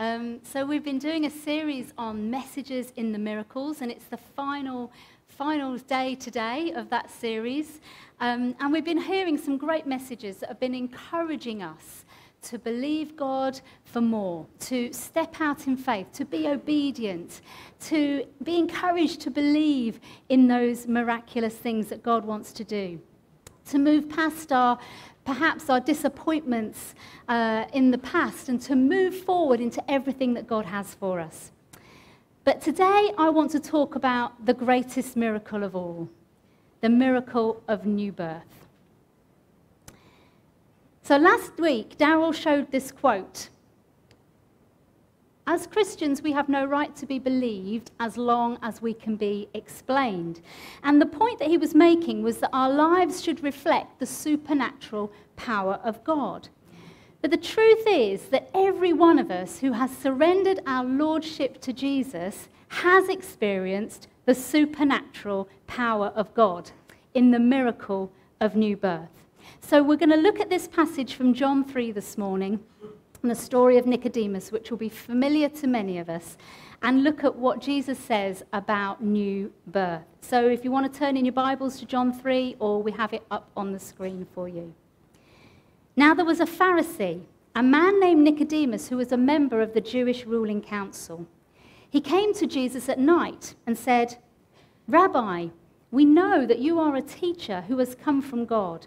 Um, so we've been doing a series on messages in the miracles, and it's the final, final day today of that series. Um, and we've been hearing some great messages that have been encouraging us to believe God for more, to step out in faith, to be obedient, to be encouraged to believe in those miraculous things that God wants to do, to move past our perhaps our disappointments uh, in the past and to move forward into everything that God has for us. But today I want to talk about the greatest miracle of all the miracle of new birth. So last week, Daryl showed this quote as Christians, we have no right to be believed as long as we can be explained. And the point that he was making was that our lives should reflect the supernatural power of God. But the truth is that every one of us who has surrendered our lordship to Jesus has experienced the supernatural power of God in the miracle of new birth. So we're going to look at this passage from John 3 this morning and the story of Nicodemus, which will be familiar to many of us, and look at what Jesus says about new birth. So if you want to turn in your Bibles to John 3, or we have it up on the screen for you. Now there was a Pharisee, a man named Nicodemus, who was a member of the Jewish ruling council. He came to Jesus at night and said, Rabbi, we know that you are a teacher who has come from God.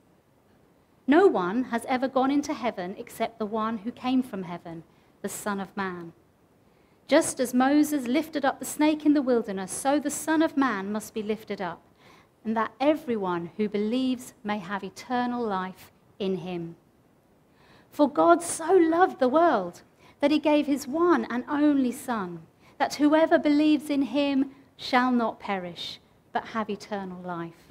No one has ever gone into heaven except the one who came from heaven, the Son of Man. Just as Moses lifted up the snake in the wilderness, so the Son of Man must be lifted up, and that everyone who believes may have eternal life in him. For God so loved the world that he gave his one and only Son, that whoever believes in him shall not perish, but have eternal life.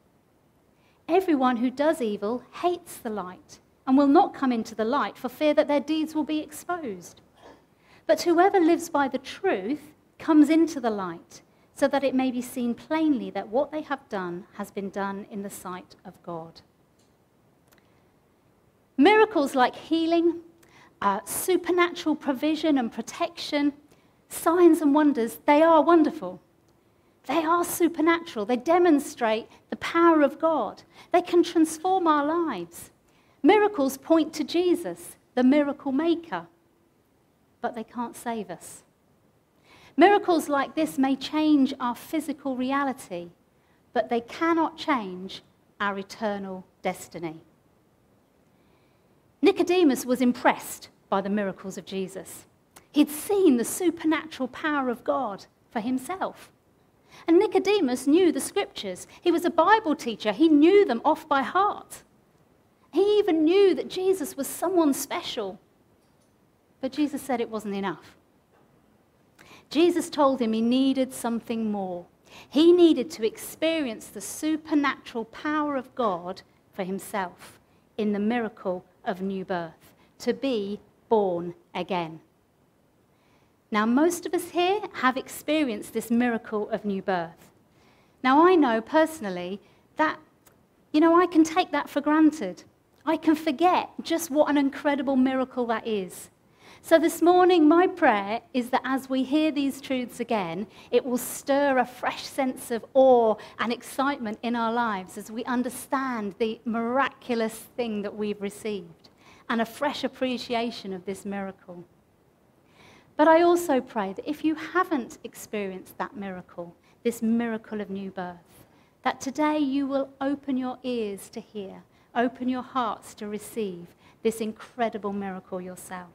Everyone who does evil hates the light and will not come into the light for fear that their deeds will be exposed. But whoever lives by the truth comes into the light so that it may be seen plainly that what they have done has been done in the sight of God. Miracles like healing, uh, supernatural provision and protection, signs and wonders, they are wonderful. They are supernatural. They demonstrate the power of God. They can transform our lives. Miracles point to Jesus, the miracle maker, but they can't save us. Miracles like this may change our physical reality, but they cannot change our eternal destiny. Nicodemus was impressed by the miracles of Jesus. He'd seen the supernatural power of God for himself. And Nicodemus knew the scriptures. He was a Bible teacher, he knew them off by heart. He even knew that Jesus was someone special. But Jesus said it wasn't enough. Jesus told him he needed something more. He needed to experience the supernatural power of God for himself in the miracle of new birth, to be born again. Now, most of us here have experienced this miracle of new birth. Now, I know personally that, you know, I can take that for granted. I can forget just what an incredible miracle that is. So, this morning, my prayer is that as we hear these truths again, it will stir a fresh sense of awe and excitement in our lives as we understand the miraculous thing that we've received and a fresh appreciation of this miracle. But I also pray that if you haven't experienced that miracle, this miracle of new birth, that today you will open your ears to hear, open your hearts to receive this incredible miracle yourself.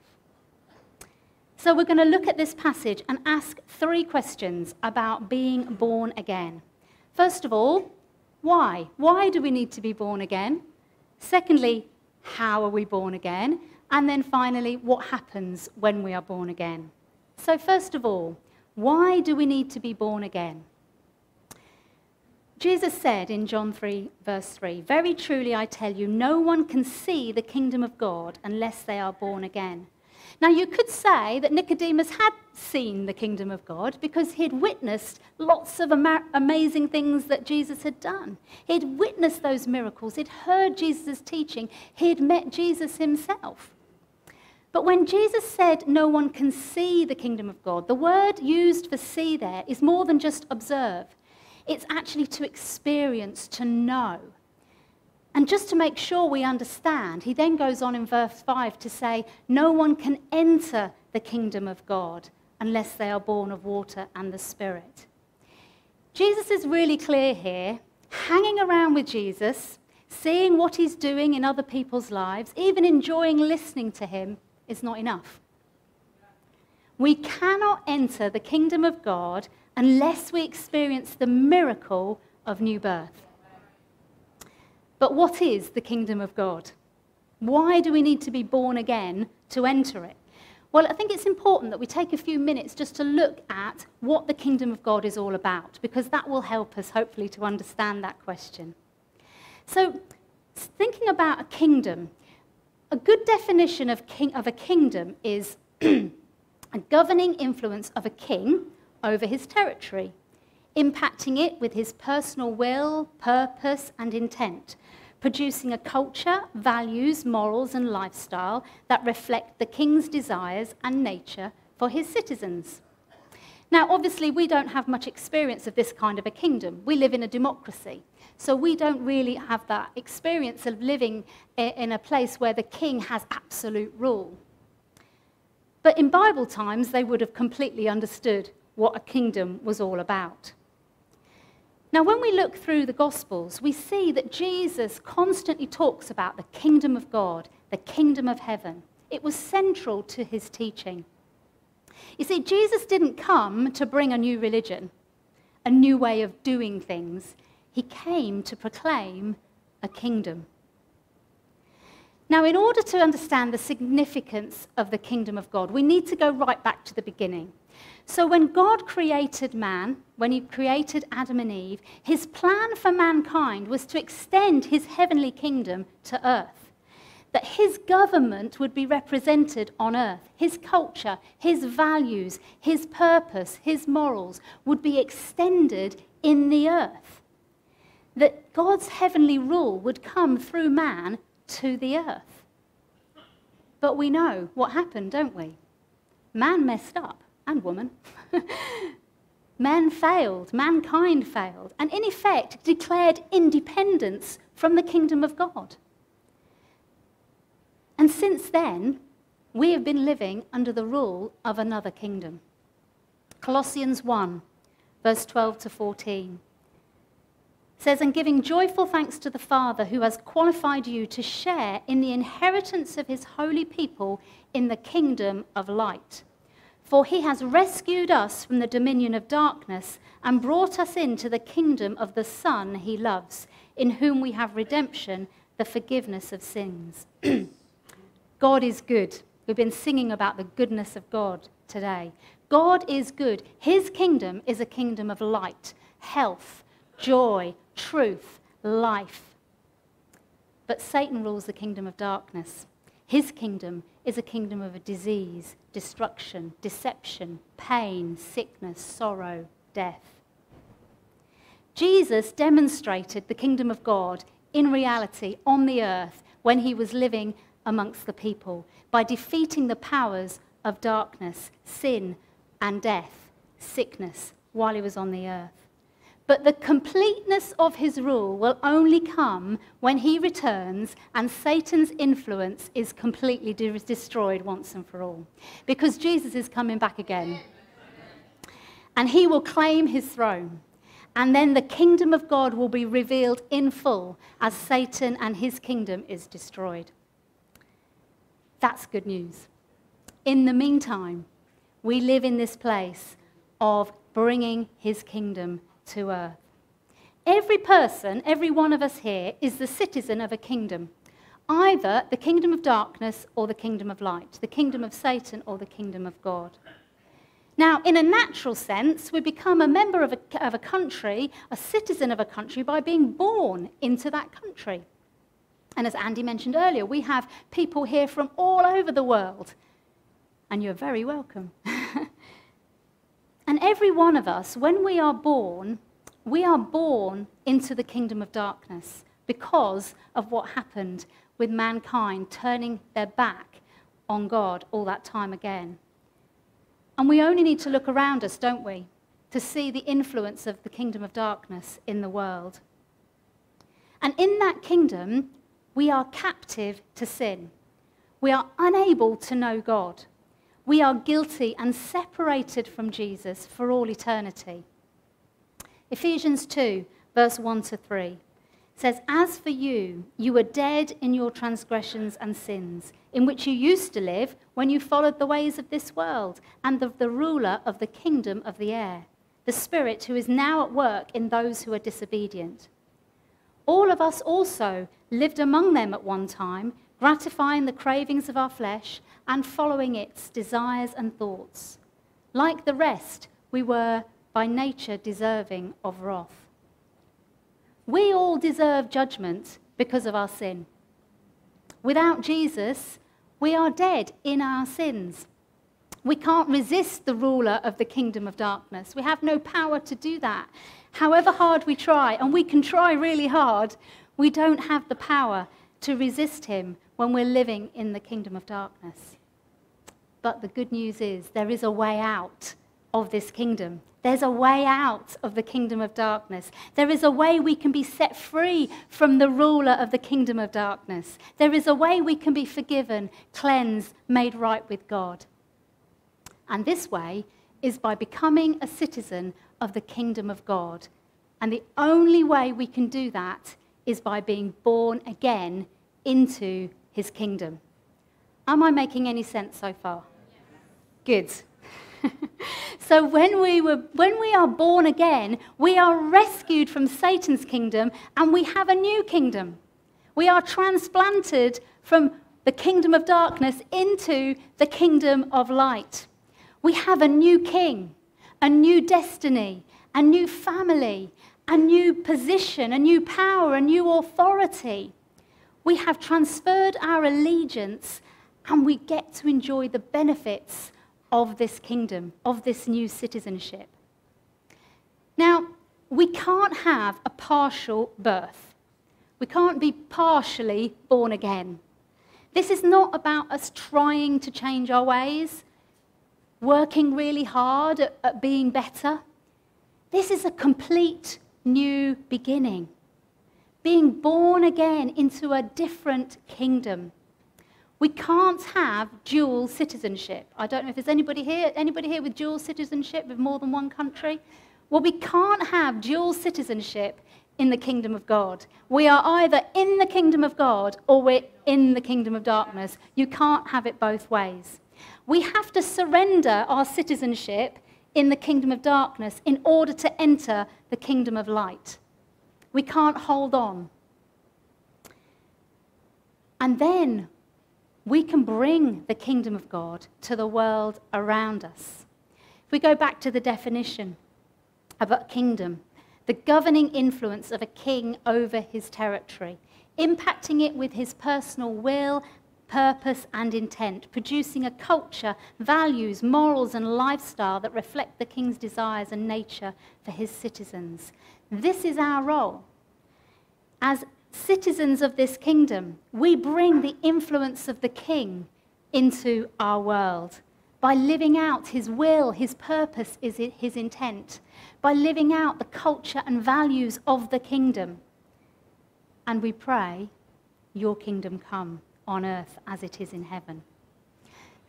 So, we're going to look at this passage and ask three questions about being born again. First of all, why? Why do we need to be born again? Secondly, how are we born again? And then finally, what happens when we are born again? So, first of all, why do we need to be born again? Jesus said in John 3, verse 3, Very truly I tell you, no one can see the kingdom of God unless they are born again. Now, you could say that Nicodemus had seen the kingdom of God because he'd witnessed lots of ama- amazing things that Jesus had done. He'd witnessed those miracles, he'd heard Jesus' teaching, he'd met Jesus himself. But when Jesus said no one can see the kingdom of God, the word used for see there is more than just observe. It's actually to experience, to know. And just to make sure we understand, he then goes on in verse 5 to say, No one can enter the kingdom of God unless they are born of water and the Spirit. Jesus is really clear here, hanging around with Jesus, seeing what he's doing in other people's lives, even enjoying listening to him, is not enough. We cannot enter the kingdom of God unless we experience the miracle of new birth. But what is the kingdom of God? Why do we need to be born again to enter it? Well, I think it's important that we take a few minutes just to look at what the kingdom of God is all about, because that will help us, hopefully, to understand that question. So, thinking about a kingdom, a good definition of, king, of a kingdom is a governing influence of a king over his territory, impacting it with his personal will, purpose, and intent, producing a culture, values, morals, and lifestyle that reflect the king's desires and nature for his citizens. Now, obviously, we don't have much experience of this kind of a kingdom. We live in a democracy. So we don't really have that experience of living in a place where the king has absolute rule. But in Bible times, they would have completely understood what a kingdom was all about. Now, when we look through the Gospels, we see that Jesus constantly talks about the kingdom of God, the kingdom of heaven. It was central to his teaching. You see, Jesus didn't come to bring a new religion, a new way of doing things. He came to proclaim a kingdom. Now, in order to understand the significance of the kingdom of God, we need to go right back to the beginning. So, when God created man, when he created Adam and Eve, his plan for mankind was to extend his heavenly kingdom to earth. That his government would be represented on earth. His culture, his values, his purpose, his morals would be extended in the earth. That God's heavenly rule would come through man to the earth. But we know what happened, don't we? Man messed up and woman. Men failed, mankind failed, and in effect declared independence from the kingdom of God. And since then, we have been living under the rule of another kingdom. Colossians 1, verse 12 to 14 says, And giving joyful thanks to the Father who has qualified you to share in the inheritance of his holy people in the kingdom of light. For he has rescued us from the dominion of darkness and brought us into the kingdom of the Son he loves, in whom we have redemption, the forgiveness of sins. God is good. We've been singing about the goodness of God today. God is good. His kingdom is a kingdom of light, health, joy, truth, life. But Satan rules the kingdom of darkness. His kingdom is a kingdom of disease, destruction, deception, pain, sickness, sorrow, death. Jesus demonstrated the kingdom of God in reality on the earth when he was living amongst the people by defeating the powers of darkness, sin, and death, sickness, while he was on the earth. But the completeness of his rule will only come when he returns and Satan's influence is completely de- destroyed once and for all. Because Jesus is coming back again. And he will claim his throne. And then the kingdom of God will be revealed in full as Satan and his kingdom is destroyed. That's good news. In the meantime, we live in this place of bringing his kingdom to earth. Every person, every one of us here, is the citizen of a kingdom. Either the kingdom of darkness or the kingdom of light, the kingdom of Satan or the kingdom of God. Now, in a natural sense, we become a member of a, of a country, a citizen of a country, by being born into that country. And as Andy mentioned earlier, we have people here from all over the world. And you're very welcome. And every one of us, when we are born, we are born into the kingdom of darkness because of what happened with mankind turning their back on God all that time again. And we only need to look around us, don't we, to see the influence of the kingdom of darkness in the world. And in that kingdom, we are captive to sin. We are unable to know God we are guilty and separated from Jesus for all eternity. Ephesians 2, verse 1 to 3 says, As for you, you were dead in your transgressions and sins, in which you used to live when you followed the ways of this world and of the ruler of the kingdom of the air, the Spirit who is now at work in those who are disobedient. All of us also lived among them at one time, gratifying the cravings of our flesh and following its desires and thoughts. Like the rest, we were by nature deserving of wrath. We all deserve judgment because of our sin. Without Jesus, we are dead in our sins. We can't resist the ruler of the kingdom of darkness. We have no power to do that. However hard we try, and we can try really hard, we don't have the power to resist him when we're living in the kingdom of darkness. But the good news is there is a way out of this kingdom. There's a way out of the kingdom of darkness. There is a way we can be set free from the ruler of the kingdom of darkness. There is a way we can be forgiven, cleansed, made right with God. And this way is by becoming a citizen of the kingdom of God. And the only way we can do that is by being born again into his kingdom. Am I making any sense so far? Good. so when we, were, when we are born again, we are rescued from Satan's kingdom and we have a new kingdom. We are transplanted from the kingdom of darkness into the kingdom of light. We have a new king, a new destiny, a new family, a new position, a new power, a new authority we have transferred our allegiance and we get to enjoy the benefits of this kingdom, of this new citizenship. Now, we can't have a partial birth. We can't be partially born again. This is not about us trying to change our ways, working really hard at, at being better. This is a complete new beginning being born again into a different kingdom. We can't have dual citizenship. I don't know if there's anybody here, anybody here with dual citizenship with more than one country. Well, we can't have dual citizenship in the kingdom of God. We are either in the kingdom of God or we're in the kingdom of darkness. You can't have it both ways. We have to surrender our citizenship in the kingdom of darkness in order to enter the kingdom of light. We can't hold on. And then we can bring the kingdom of God to the world around us. If we go back to the definition of a kingdom, the governing influence of a king over his territory, impacting it with his personal will, purpose, and intent, producing a culture, values, morals, and lifestyle that reflect the king's desires and nature for his citizens. This is our role. As citizens of this kingdom, we bring the influence of the king into our world by living out his will, his purpose, is his intent, by living out the culture and values of the kingdom. And we pray, Your kingdom come on earth as it is in heaven.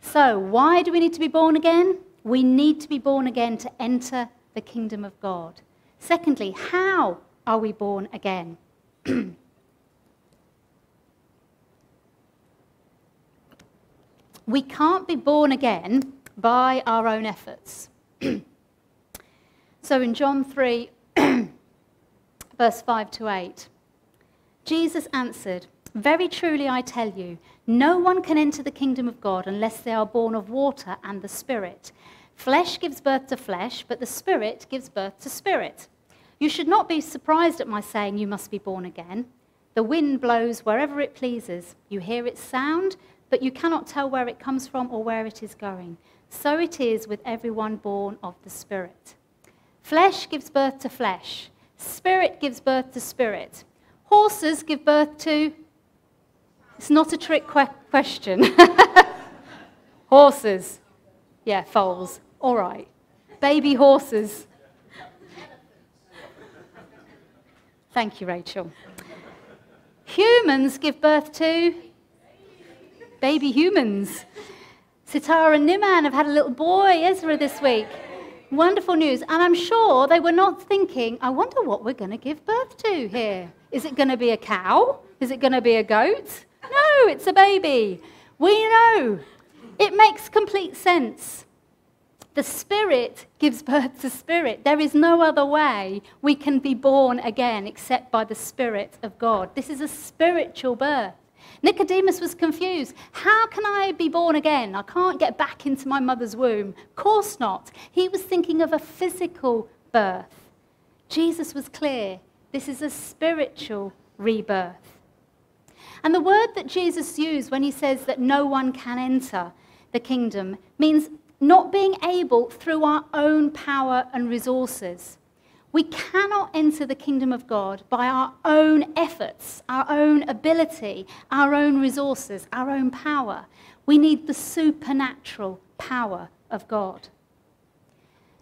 So, why do we need to be born again? We need to be born again to enter the kingdom of God. Secondly, how are we born again? we can't be born again by our own efforts. so in John 3, verse 5 to 8, Jesus answered, Very truly I tell you, no one can enter the kingdom of God unless they are born of water and the Spirit. Flesh gives birth to flesh, but the Spirit gives birth to spirit. You should not be surprised at my saying you must be born again. The wind blows wherever it pleases. You hear its sound, but you cannot tell where it comes from or where it is going. So it is with everyone born of the Spirit. Flesh gives birth to flesh, spirit gives birth to spirit. Horses give birth to. It's not a trick que- question. horses. Yeah, foals. All right. Baby horses. Thank you, Rachel. Humans give birth to baby humans. Sitara and Niman have had a little boy, Ezra, this week. Wonderful news. And I'm sure they were not thinking, I wonder what we're going to give birth to here. Is it going to be a cow? Is it going to be a goat? No, it's a baby. We know. It makes complete sense. The Spirit gives birth to Spirit. There is no other way we can be born again except by the Spirit of God. This is a spiritual birth. Nicodemus was confused. How can I be born again? I can't get back into my mother's womb. Of course not. He was thinking of a physical birth. Jesus was clear. This is a spiritual rebirth. And the word that Jesus used when he says that no one can enter the kingdom means not being able through our own power and resources. We cannot enter the kingdom of God by our own efforts, our own ability, our own resources, our own power. We need the supernatural power of God.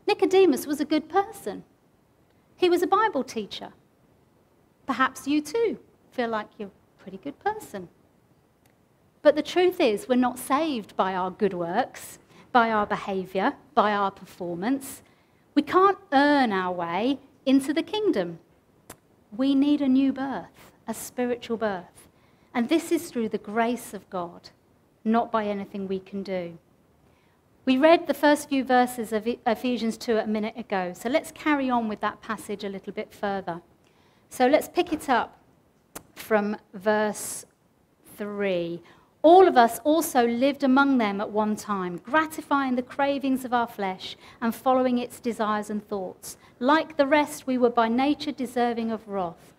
Nicodemus was a good person. He was a Bible teacher. Perhaps you too feel like you're a pretty good person. But the truth is, we're not saved by our good works, by our behavior, by our performance. We can't earn our way into the kingdom. We need a new birth, a spiritual birth. And this is through the grace of God, not by anything we can do. We read the first few verses of Ephesians 2 a minute ago, so let's carry on with that passage a little bit further. So let's pick it up from verse 3. All of us also lived among them at one time, gratifying the cravings of our flesh and following its desires and thoughts. Like the rest, we were by nature deserving of wrath.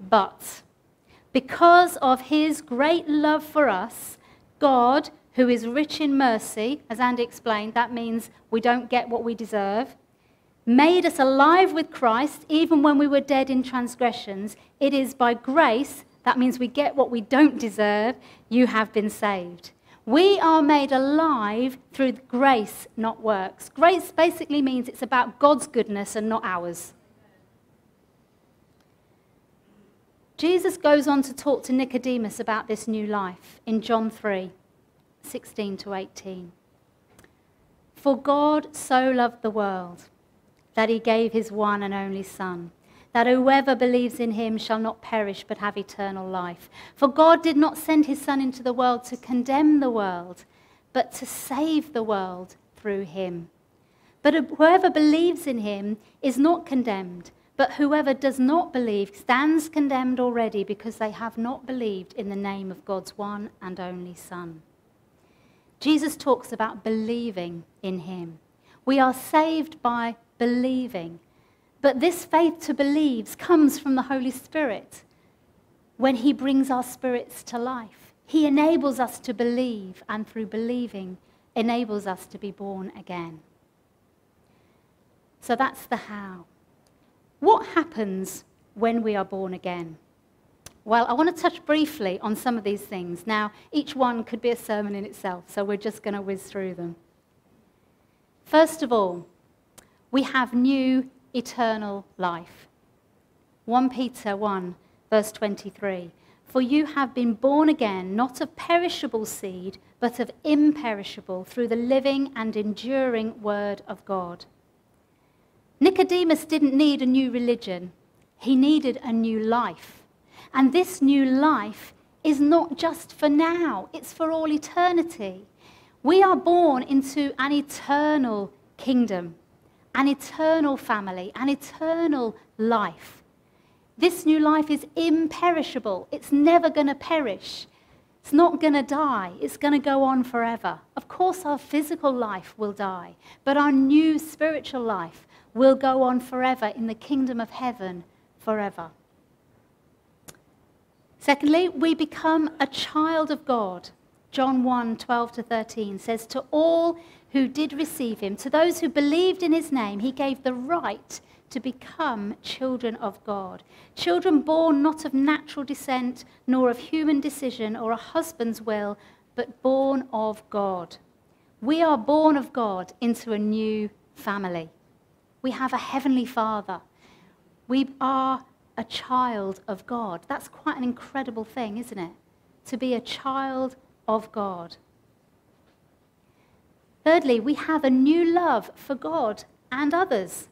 But because of his great love for us, God, who is rich in mercy, as Andy explained, that means we don't get what we deserve, made us alive with Christ even when we were dead in transgressions. It is by grace that means we get what we don't deserve. You have been saved. We are made alive through grace, not works. Grace basically means it's about God's goodness and not ours. Jesus goes on to talk to Nicodemus about this new life in John 3 16 to 18. For God so loved the world that he gave his one and only Son that whoever believes in him shall not perish but have eternal life. For God did not send his Son into the world to condemn the world, but to save the world through him. But whoever believes in him is not condemned, but whoever does not believe stands condemned already because they have not believed in the name of God's one and only Son. Jesus talks about believing in him. We are saved by believing. But this faith to believe comes from the Holy Spirit when he brings our spirits to life. He enables us to believe, and through believing, enables us to be born again. So that's the how. What happens when we are born again? Well, I want to touch briefly on some of these things. Now, each one could be a sermon in itself, so we're just going to whiz through them. First of all, we have new eternal life. 1 Peter 1, verse 23. For you have been born again, not of perishable seed, but of imperishable, through the living and enduring word of God. Nicodemus didn't need a new religion, he needed a new life. And this new life is not just for now, it's for all eternity. We are born into an eternal kingdom, an eternal family, an eternal life. This new life is imperishable, it's never going to perish. It's not going to die. It's going to go on forever. Of course, our physical life will die, but our new spiritual life will go on forever in the kingdom of heaven forever. Secondly, we become a child of God. John 1 12 to 13 says, To all who did receive him, to those who believed in his name, he gave the right to become children of God. Children born not of natural descent, nor of human decision or a husband's will, but born of God. We are born of God into a new family. We have a heavenly Father. We are a child of God. That's quite an incredible thing, isn't it? To be a child of God. Thirdly, we have a new love for God and others.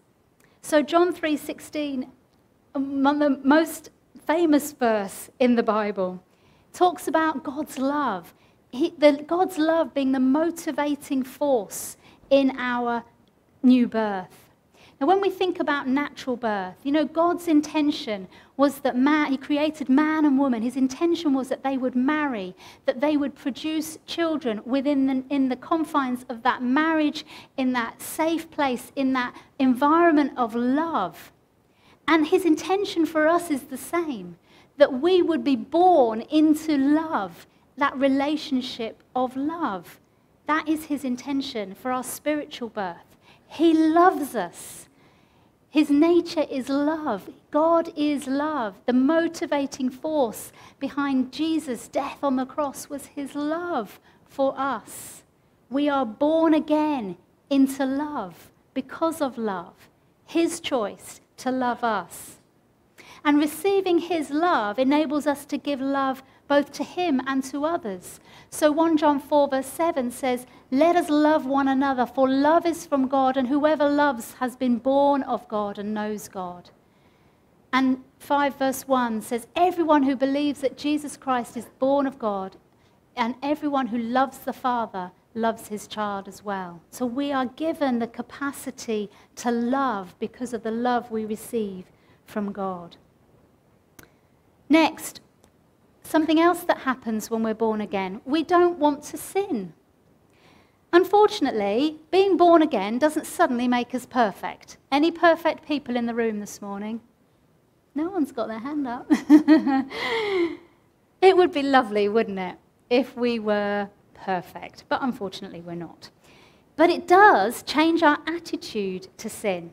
So John 3:16, the um, most famous verse in the Bible, talks about God's love. He, the, God's love being the motivating force in our new birth. Now, when we think about natural birth, you know, God's intention was that man, He created man and woman. His intention was that they would marry, that they would produce children within the, in the confines of that marriage, in that safe place, in that environment of love. And His intention for us is the same that we would be born into love, that relationship of love. That is His intention for our spiritual birth. He loves us. His nature is love. God is love. The motivating force behind Jesus' death on the cross was his love for us. We are born again into love because of love, his choice to love us. And receiving his love enables us to give love both to him and to others. So 1 John 4, verse 7 says, Let us love one another, for love is from God, and whoever loves has been born of God and knows God. And 5 verse 1 says, Everyone who believes that Jesus Christ is born of God, and everyone who loves the Father loves his child as well. So we are given the capacity to love because of the love we receive from God. Next, something else that happens when we're born again. We don't want to sin. Unfortunately, being born again doesn't suddenly make us perfect. Any perfect people in the room this morning? No one's got their hand up. it would be lovely, wouldn't it, if we were perfect, but unfortunately we're not. But it does change our attitude to sin.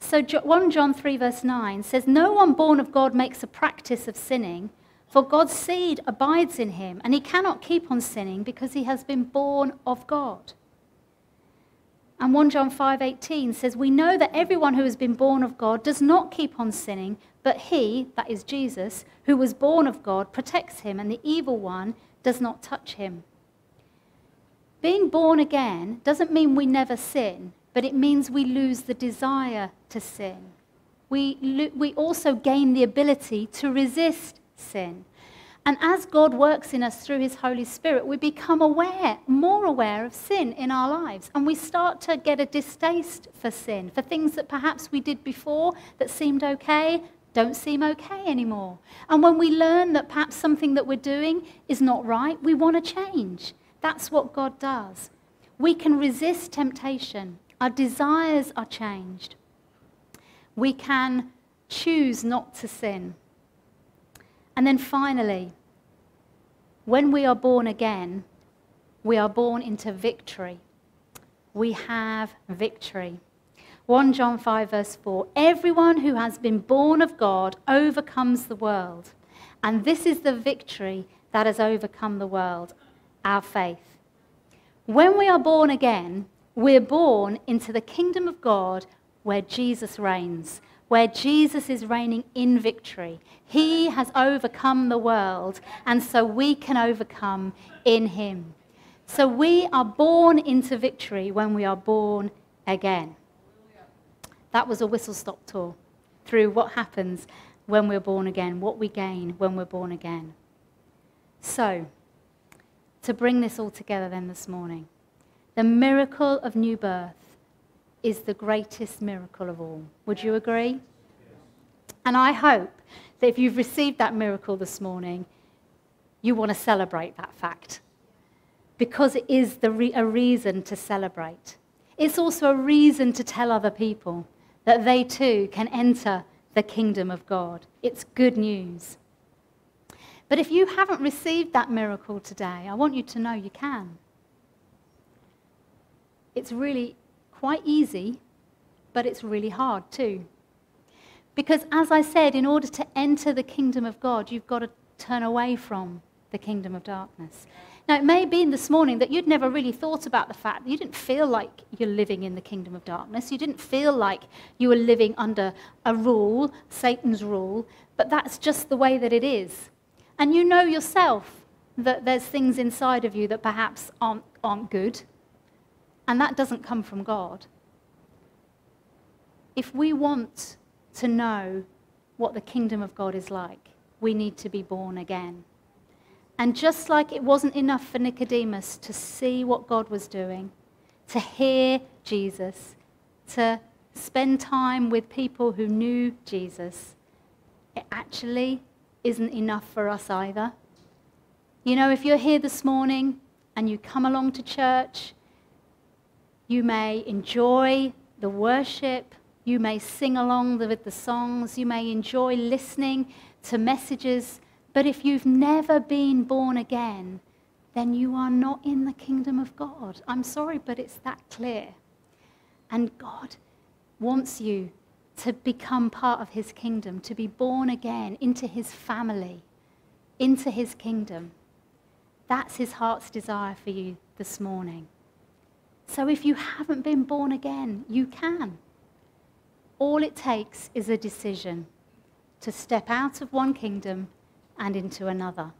So 1 John 3, verse 9 says, No one born of God makes a practice of sinning for God's seed abides in him, and he cannot keep on sinning because he has been born of God. And 1 John 5:18 says, "We know that everyone who has been born of God does not keep on sinning, but he, that is Jesus, who was born of God, protects him, and the evil one does not touch him." Being born again doesn't mean we never sin, but it means we lose the desire to sin. We, we also gain the ability to resist sin. And as God works in us through his Holy Spirit, we become aware, more aware of sin in our lives. And we start to get a distaste for sin, for things that perhaps we did before that seemed okay, don't seem okay anymore. And when we learn that perhaps something that we're doing is not right, we want to change. That's what God does. We can resist temptation, our desires are changed. We can choose not to sin. And then finally, when we are born again, we are born into victory. We have victory. 1 John 5, verse 4 Everyone who has been born of God overcomes the world. And this is the victory that has overcome the world our faith. When we are born again, we're born into the kingdom of God where Jesus reigns where Jesus is reigning in victory. He has overcome the world, and so we can overcome in him. So we are born into victory when we are born again. That was a whistle stop tour through what happens when we're born again, what we gain when we're born again. So, to bring this all together then this morning, the miracle of new birth is the greatest miracle of all. Would you agree? And I hope that if you've received that miracle this morning, you want to celebrate that fact because it is re- a reason to celebrate. It's also a reason to tell other people that they too can enter the kingdom of God. It's good news. But if you haven't received that miracle today, I want you to know you can. It's really quite easy, but it's really hard too. Because, as I said, in order to enter the kingdom of God, you've got to turn away from the kingdom of darkness. Now, it may have been this morning that you'd never really thought about the fact that you didn't feel like you're living in the kingdom of darkness. You didn't feel like you were living under a rule, Satan's rule, but that's just the way that it is. And you know yourself that there's things inside of you that perhaps aren't, aren't good, and that doesn't come from God. If we want to know what the kingdom of God is like, we need to be born again. And just like it wasn't enough for Nicodemus to see what God was doing, to hear Jesus, to spend time with people who knew Jesus, it actually isn't enough for us either. You know, if you're here this morning and you come along to church, you may enjoy the worship, you may sing along with the songs, you may enjoy listening to messages, but if you've never been born again, then you are not in the kingdom of God. I'm sorry, but it's that clear. And God wants you to become part of his kingdom, to be born again into his family, into his kingdom. That's his heart's desire for you this morning. So if you haven't been born again, you can. All it takes is a decision to step out of one kingdom and into another,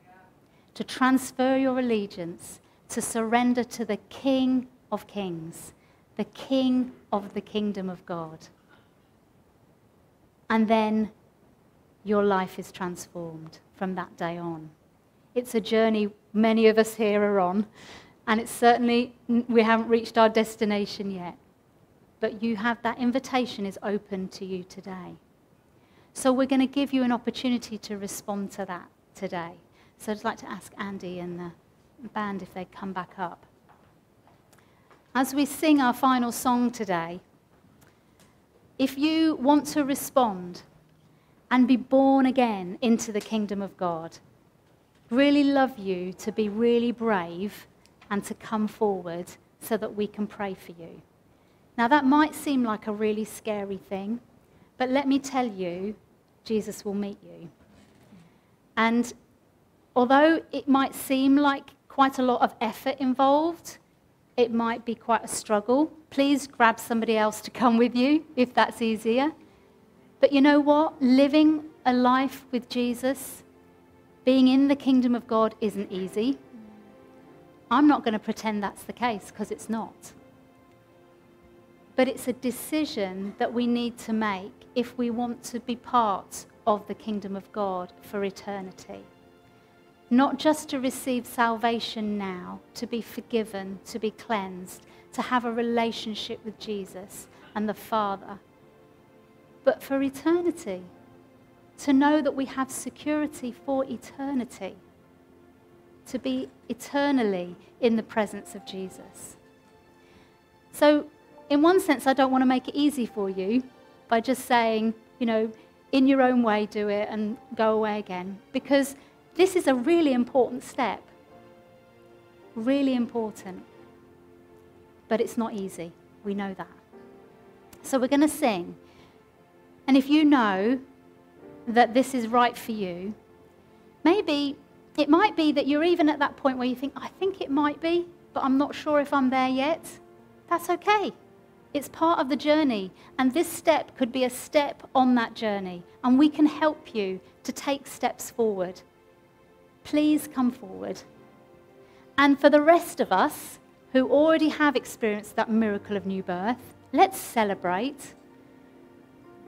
to transfer your allegiance, to surrender to the King of Kings, the King of the kingdom of God. And then your life is transformed from that day on. It's a journey many of us here are on, and it's certainly, we haven't reached our destination yet but you have that invitation is open to you today. So we're going to give you an opportunity to respond to that today. So I'd like to ask Andy and the band if they'd come back up. As we sing our final song today, if you want to respond and be born again into the kingdom of God, really love you to be really brave and to come forward so that we can pray for you. Now, that might seem like a really scary thing, but let me tell you, Jesus will meet you. And although it might seem like quite a lot of effort involved, it might be quite a struggle. Please grab somebody else to come with you if that's easier. But you know what? Living a life with Jesus, being in the kingdom of God, isn't easy. I'm not going to pretend that's the case because it's not. But it's a decision that we need to make if we want to be part of the kingdom of God for eternity. not just to receive salvation now, to be forgiven, to be cleansed, to have a relationship with Jesus and the Father, but for eternity, to know that we have security for eternity, to be eternally in the presence of Jesus. So, in one sense, I don't want to make it easy for you by just saying, you know, in your own way, do it and go away again, because this is a really important step. Really important. But it's not easy. We know that. So we're going to sing. And if you know that this is right for you, maybe it might be that you're even at that point where you think, I think it might be, but I'm not sure if I'm there yet. That's okay. It's part of the journey. And this step could be a step on that journey. And we can help you to take steps forward please come forward. And for the rest of us who already have experienced that miracle of new birth, let's celebrate.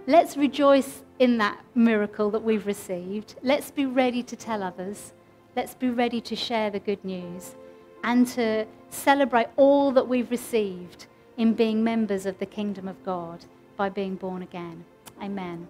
Let's rejoice in that miracle that we've received. Let's be ready to tell others. Let's be ready to share the good news and to celebrate all that we've received in being members of the kingdom of God by being born again. Amen.